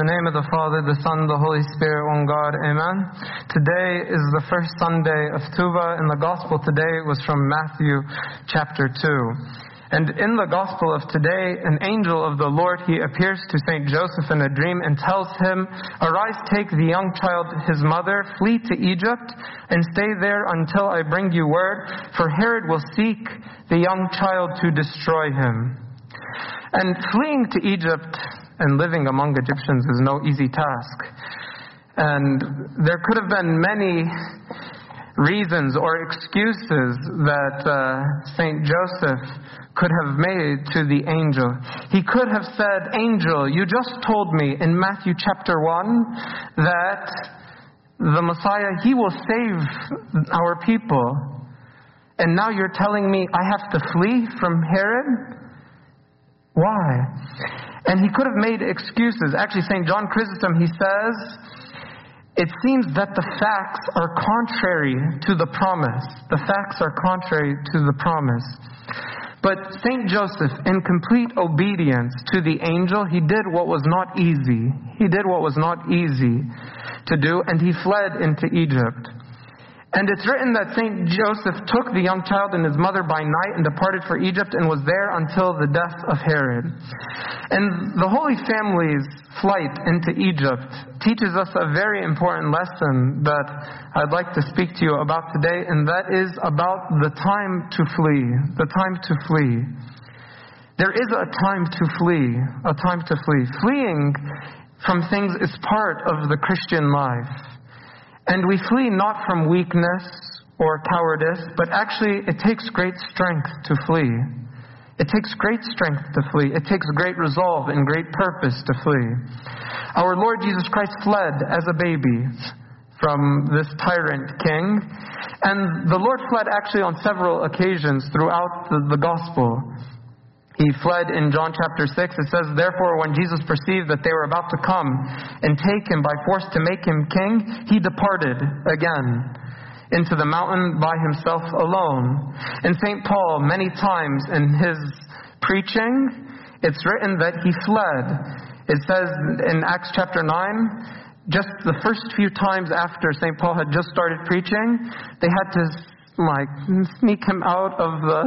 The name of the Father, the Son, the Holy Spirit, one God, Amen. Today is the first Sunday of Tuba, and the Gospel today was from Matthew chapter 2. And in the Gospel of today, an angel of the Lord, he appears to St. Joseph in a dream and tells him, Arise, take the young child, his mother, flee to Egypt, and stay there until I bring you word, for Herod will seek the young child to destroy him. And fleeing to Egypt and living among Egyptians is no easy task. And there could have been many reasons or excuses that uh, St. Joseph could have made to the angel. He could have said, Angel, you just told me in Matthew chapter 1 that the Messiah, he will save our people. And now you're telling me I have to flee from Herod? Why? And he could have made excuses. Actually, St. John Chrysostom, he says, it seems that the facts are contrary to the promise. The facts are contrary to the promise. But St. Joseph, in complete obedience to the angel, he did what was not easy. He did what was not easy to do, and he fled into Egypt. And it's written that St. Joseph took the young child and his mother by night and departed for Egypt and was there until the death of Herod. And the Holy Family's flight into Egypt teaches us a very important lesson that I'd like to speak to you about today, and that is about the time to flee. The time to flee. There is a time to flee, a time to flee. Fleeing from things is part of the Christian life. And we flee not from weakness or cowardice, but actually it takes great strength to flee. It takes great strength to flee. It takes great resolve and great purpose to flee. Our Lord Jesus Christ fled as a baby from this tyrant king. And the Lord fled actually on several occasions throughout the, the gospel. He fled in John chapter 6. It says, Therefore, when Jesus perceived that they were about to come and take him by force to make him king, he departed again into the mountain by himself alone. And St. Paul, many times in his preaching, it's written that he fled. It says in Acts chapter 9, just the first few times after St. Paul had just started preaching, they had to like sneak him out of the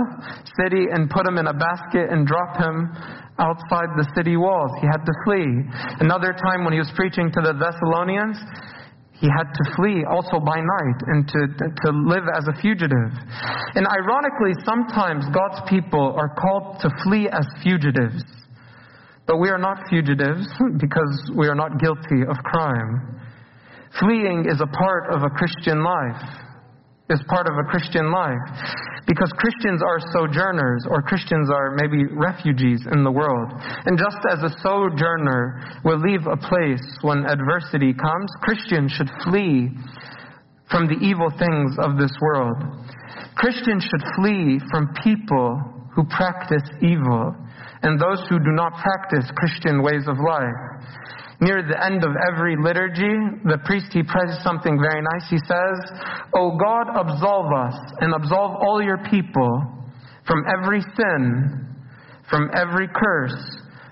city and put him in a basket and drop him outside the city walls. He had to flee. Another time when he was preaching to the Thessalonians, he had to flee also by night and to, to live as a fugitive. And ironically, sometimes God's people are called to flee as fugitives. But we are not fugitives because we are not guilty of crime. Fleeing is a part of a Christian life is part of a Christian life. Because Christians are sojourners, or Christians are maybe refugees in the world. And just as a sojourner will leave a place when adversity comes, Christians should flee from the evil things of this world. Christians should flee from people who practice evil and those who do not practice Christian ways of life near the end of every liturgy, the priest, he prays something very nice. He says, O God, absolve us and absolve all your people from every sin, from every curse,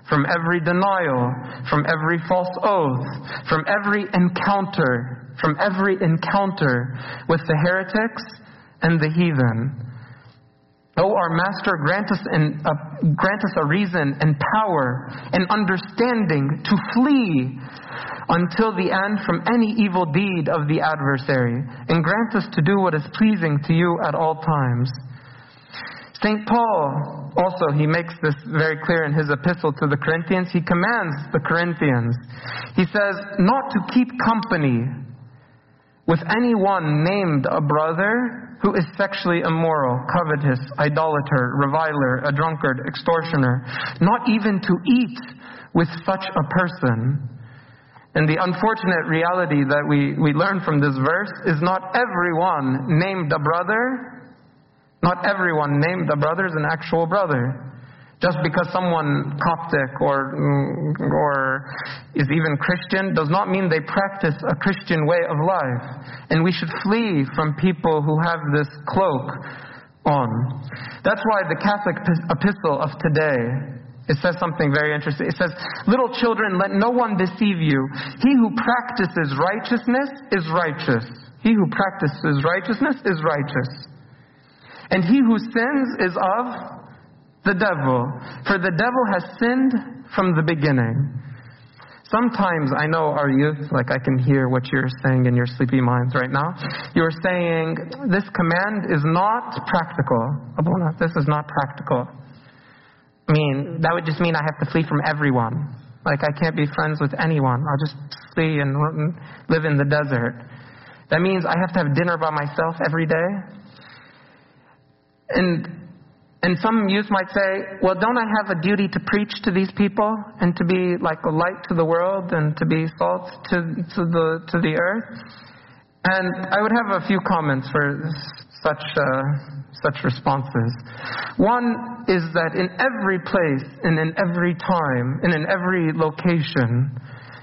from every denial, from every false oath, from every encounter, from every encounter with the heretics and the heathen. O oh, our Master, grant us, an, uh, grant us a reason and power and understanding to flee until the end from any evil deed of the adversary, and grant us to do what is pleasing to you at all times. St. Paul also, he makes this very clear in his epistle to the Corinthians. He commands the Corinthians. He says, not to keep company with anyone named a brother who is sexually immoral, covetous, idolater, reviler, a drunkard, extortioner, not even to eat with such a person. And the unfortunate reality that we, we learn from this verse is not everyone named a brother, not everyone named a brother is an actual brother. Just because someone Coptic or, mm, or is even Christian does not mean they practice a Christian way of life. And we should flee from people who have this cloak on. That's why the Catholic epistle of today it says something very interesting. It says, Little children, let no one deceive you. He who practices righteousness is righteous. He who practices righteousness is righteous. And he who sins is of the devil, for the devil has sinned from the beginning. Sometimes I know our youth, like I can hear what you're saying in your sleepy minds right now. You're saying, this command is not practical. Abuna, this is not practical. I mean, that would just mean I have to flee from everyone. Like I can't be friends with anyone. I'll just flee and live in the desert. That means I have to have dinner by myself every day. And and some youth might say, well, don't I have a duty to preach to these people and to be like a light to the world and to be salt to, to, the, to the earth? And I would have a few comments for such, uh, such responses. One is that in every place and in every time and in every location,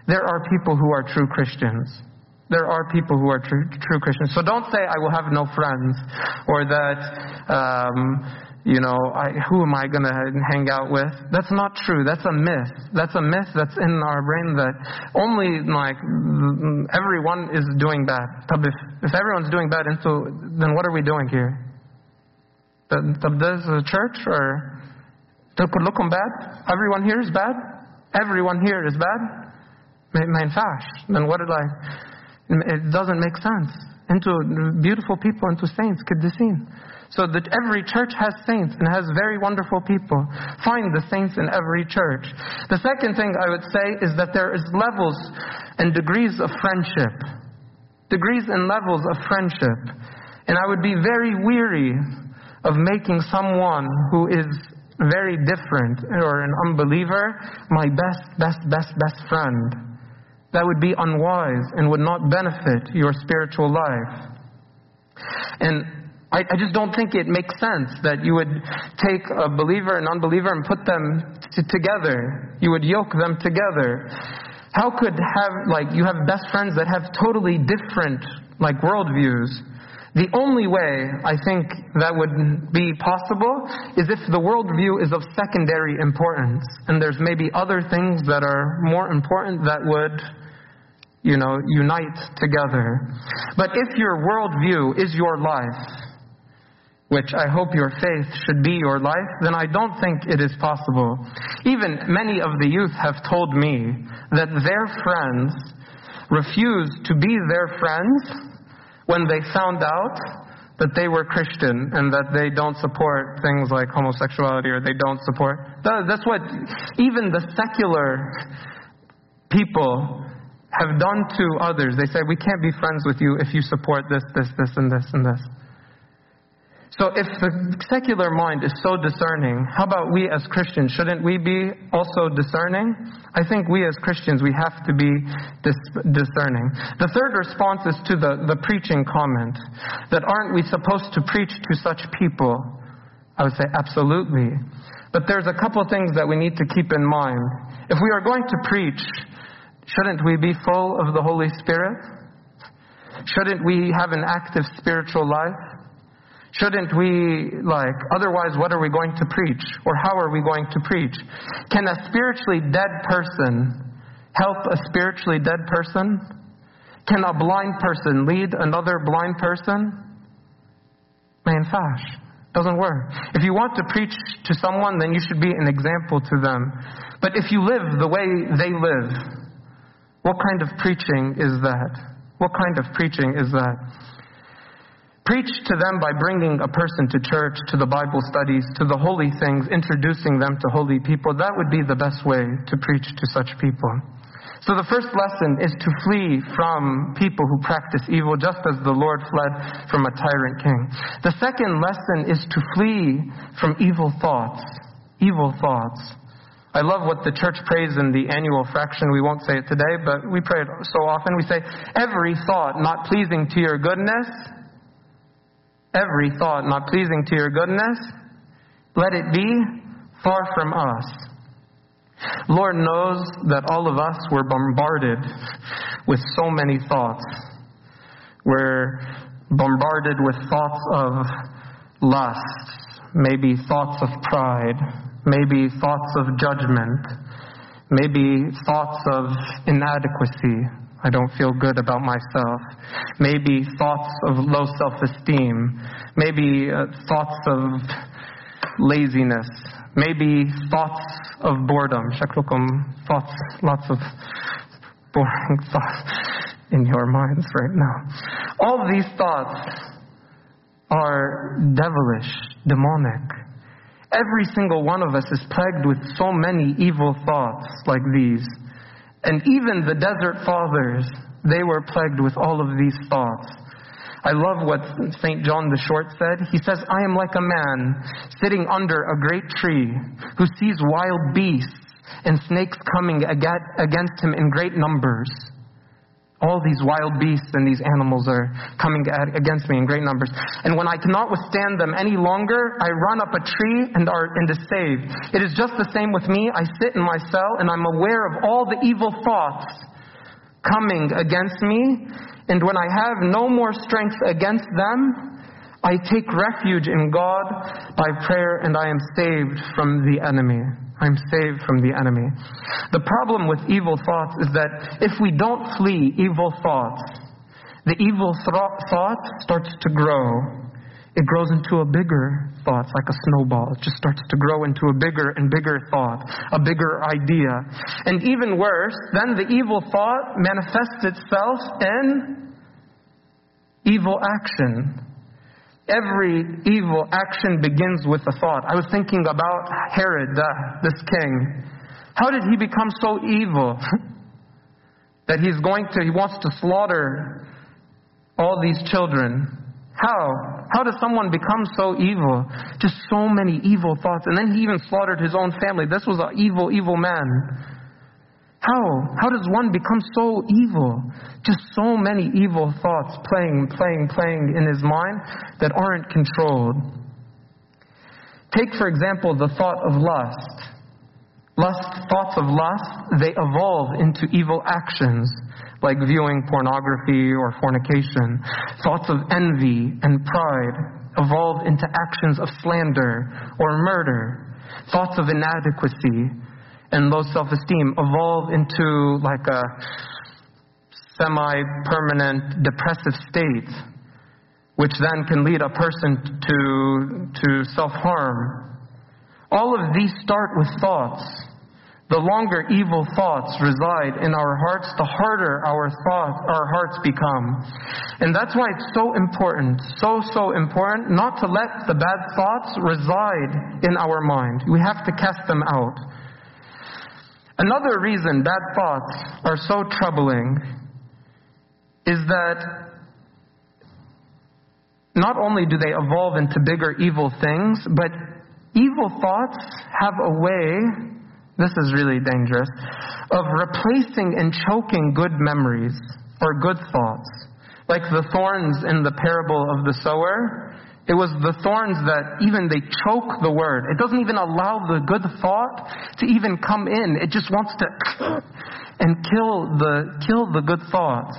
there are people who are true Christians. There are people who are true, true Christians. So don't say, I will have no friends, or that, um, you know, I, who am I going to hang out with? That's not true. That's a myth. That's a myth that's in our brain that only like everyone is doing bad. If, if everyone's doing bad, then what are we doing here? Does a church or كلكم bad? Everyone here is bad? Everyone here is bad? ما ينفعش. Then what did I? It doesn't make sense. Into beautiful people, into saints, قديسين. So that every church has saints and has very wonderful people. Find the saints in every church. The second thing I would say is that there is levels and degrees of friendship. Degrees and levels of friendship. And I would be very weary of making someone who is very different or an unbeliever my best, best, best, best friend. That would be unwise and would not benefit your spiritual life. And I, I, just don't think it makes sense that you would take a believer and unbeliever and put them t- together. You would yoke them together. How could have like you have best friends that have totally different like worldviews? The only way I think that would be possible is if the worldview is of secondary importance and there's maybe other things that are more important that would you know, unite together. But if your worldview is your life, which I hope your faith should be your life, then I don't think it is possible. Even many of the youth have told me that their friends refused to be their friends when they found out that they were Christian and that they don't support things like homosexuality or they don't support. That's what even the secular people have done to others. They say, We can't be friends with you if you support this, this, this, and this, and this. So if the secular mind is so discerning, how about we as Christians? Shouldn't we be also discerning? I think we as Christians, we have to be dis- discerning. The third response is to the, the preaching comment that aren't we supposed to preach to such people? I would say absolutely. But there's a couple things that we need to keep in mind. If we are going to preach, shouldn't we be full of the Holy Spirit? Shouldn't we have an active spiritual life? Shouldn't we, like, otherwise, what are we going to preach? Or how are we going to preach? Can a spiritually dead person help a spiritually dead person? Can a blind person lead another blind person? Man, fash. Doesn't work. If you want to preach to someone, then you should be an example to them. But if you live the way they live, what kind of preaching is that? What kind of preaching is that? Preach to them by bringing a person to church, to the Bible studies, to the holy things, introducing them to holy people. That would be the best way to preach to such people. So the first lesson is to flee from people who practice evil, just as the Lord fled from a tyrant king. The second lesson is to flee from evil thoughts. Evil thoughts. I love what the church prays in the annual fraction. We won't say it today, but we pray it so often. We say, every thought not pleasing to your goodness every thought not pleasing to your goodness, let it be far from us. Lord knows that all of us were bombarded with so many thoughts. We're bombarded with thoughts of lust, maybe thoughts of pride, maybe thoughts of judgment, maybe thoughts of inadequacy. I don't feel good about myself. Maybe thoughts of low self esteem. Maybe uh, thoughts of laziness. Maybe thoughts of boredom. Shaklukum, thoughts, lots of boring thoughts in your minds right now. All these thoughts are devilish, demonic. Every single one of us is plagued with so many evil thoughts like these. And even the desert fathers, they were plagued with all of these thoughts. I love what St. John the Short said. He says, I am like a man sitting under a great tree who sees wild beasts and snakes coming against him in great numbers. All these wild beasts and these animals are coming against me in great numbers. And when I cannot withstand them any longer, I run up a tree and are and is saved. It is just the same with me. I sit in my cell and I'm aware of all the evil thoughts coming against me. And when I have no more strength against them, I take refuge in God by prayer and I am saved from the enemy. I'm saved from the enemy. The problem with evil thoughts is that if we don't flee evil thoughts, the evil thought starts to grow. It grows into a bigger thought, like a snowball. It just starts to grow into a bigger and bigger thought, a bigger idea. And even worse, then the evil thought manifests itself in evil action. Every evil action begins with a thought. I was thinking about Herod, uh, this king. How did he become so evil that he's going to, he wants to slaughter all these children? How? How does someone become so evil? Just so many evil thoughts. And then he even slaughtered his own family. This was an evil, evil man. How? How does one become so evil? Just so many evil thoughts playing, playing, playing in his mind that aren't controlled. Take, for example, the thought of lust. Lust, thoughts of lust, they evolve into evil actions like viewing pornography or fornication. Thoughts of envy and pride evolve into actions of slander or murder. Thoughts of inadequacy and low self esteem evolve into like a semi permanent depressive state, which then can lead a person to, to self harm. All of these start with thoughts. The longer evil thoughts reside in our hearts, the harder our thoughts, our hearts become. And that's why it's so important, so, so important not to let the bad thoughts reside in our mind. We have to cast them out. Another reason bad thoughts are so troubling is that not only do they evolve into bigger evil things, but evil thoughts have a way, this is really dangerous, of replacing and choking good memories or good thoughts. Like the thorns in the parable of the sower, it was the thorns that even they choke the word. It doesn't even allow the good thought to even come in. It just wants to and kill the kill the good thought.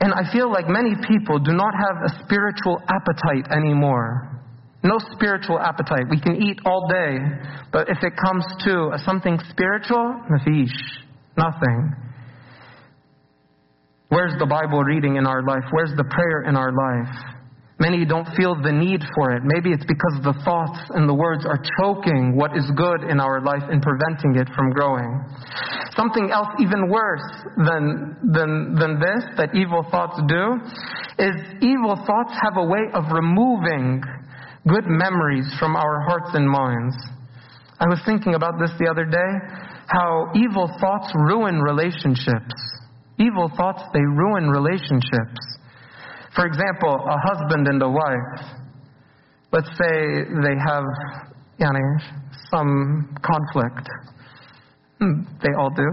And I feel like many people do not have a spiritual appetite anymore. No spiritual appetite. We can eat all day, but if it comes to something spiritual, nafish, nothing. Where's the Bible reading in our life? Where's the prayer in our life? Many don't feel the need for it. Maybe it's because the thoughts and the words are choking what is good in our life and preventing it from growing. Something else even worse than, than, than this that evil thoughts do is evil thoughts have a way of removing good memories from our hearts and minds. I was thinking about this the other day, how evil thoughts ruin relationships. Evil thoughts, they ruin relationships. For example, a husband and a wife. Let's say they have yani, some conflict. Hmm, they all do.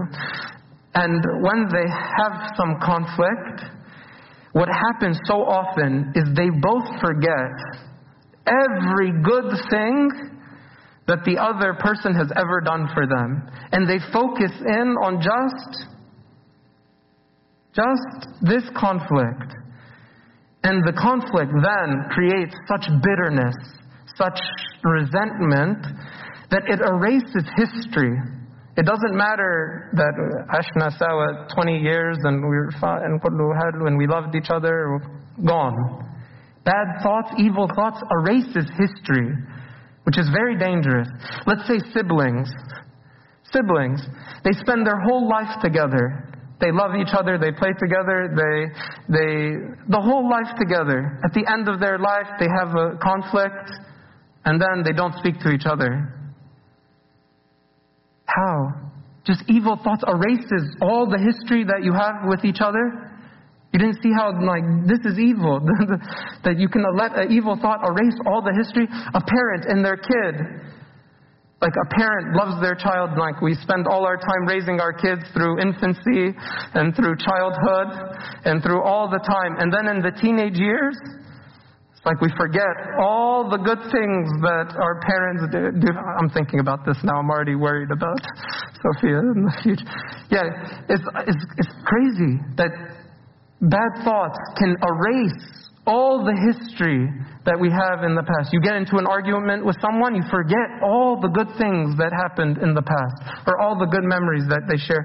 And when they have some conflict, what happens so often is they both forget every good thing that the other person has ever done for them. And they focus in on just, just this conflict. And the conflict then creates such bitterness, such resentment that it erases history. It doesn't matter that uh, Ashna Sawa 20 years and we were and when we loved each other, gone. Bad thoughts, evil thoughts erases history, which is very dangerous. Let's say siblings. Siblings. They spend their whole life together. They love each other, they play together, they, they, the whole life together. At the end of their life, they have a conflict, and then they don't speak to each other. How? Just evil thoughts erases all the history that you have with each other? You didn't see how, like, this is evil. that you can let an evil thought erase all the history? A parent and their kid. Like a parent loves their child, like we spend all our time raising our kids through infancy and through childhood and through all the time. And then in the teenage years, it's like we forget all the good things that our parents do. I'm thinking about this now. I'm already worried about Sophia in the future. Yeah, it's, it's, it's crazy that bad thoughts can erase all the history that we have in the past. You get into an argument with someone, you forget all the good things that happened in the past, or all the good memories that they share.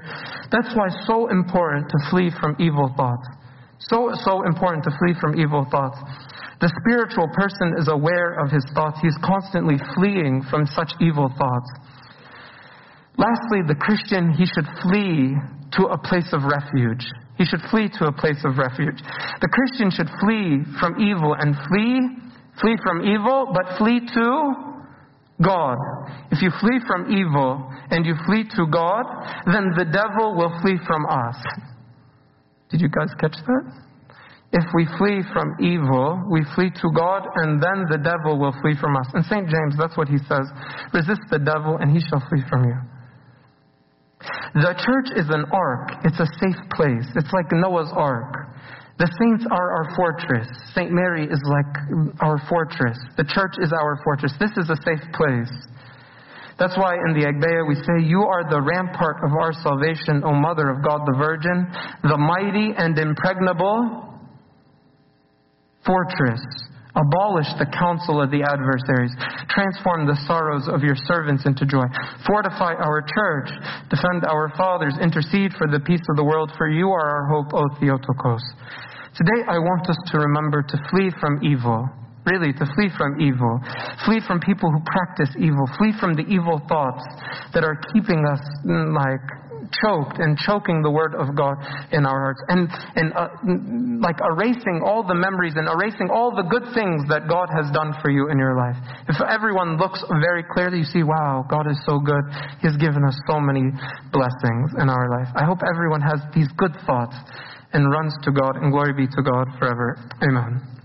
That's why it's so important to flee from evil thoughts. So, so important to flee from evil thoughts. The spiritual person is aware of his thoughts. He's constantly fleeing from such evil thoughts. Lastly, the Christian, he should flee to a place of refuge. He should flee to a place of refuge. The Christian should flee from evil and flee, flee from evil, but flee to God. If you flee from evil and you flee to God, then the devil will flee from us. Did you guys catch that? If we flee from evil, we flee to God, and then the devil will flee from us. And St. James, that's what he says resist the devil, and he shall flee from you. The church is an ark. It's a safe place. It's like Noah's ark. The saints are our fortress. St. Mary is like our fortress. The church is our fortress. This is a safe place. That's why in the Agpeya we say, You are the rampart of our salvation, O Mother of God the Virgin, the mighty and impregnable fortress Abolish the counsel of the adversaries. Transform the sorrows of your servants into joy. Fortify our church. Defend our fathers. Intercede for the peace of the world, for you are our hope, O Theotokos. Today I want us to remember to flee from evil. Really, to flee from evil. Flee from people who practice evil. Flee from the evil thoughts that are keeping us mm, like choked and choking the word of God in our hearts and, and uh, like erasing all the memories and erasing all the good things that God has done for you in your life. If everyone looks very clearly, you see, wow, God is so good. He has given us so many blessings in our life. I hope everyone has these good thoughts and runs to God and glory be to God forever. Amen.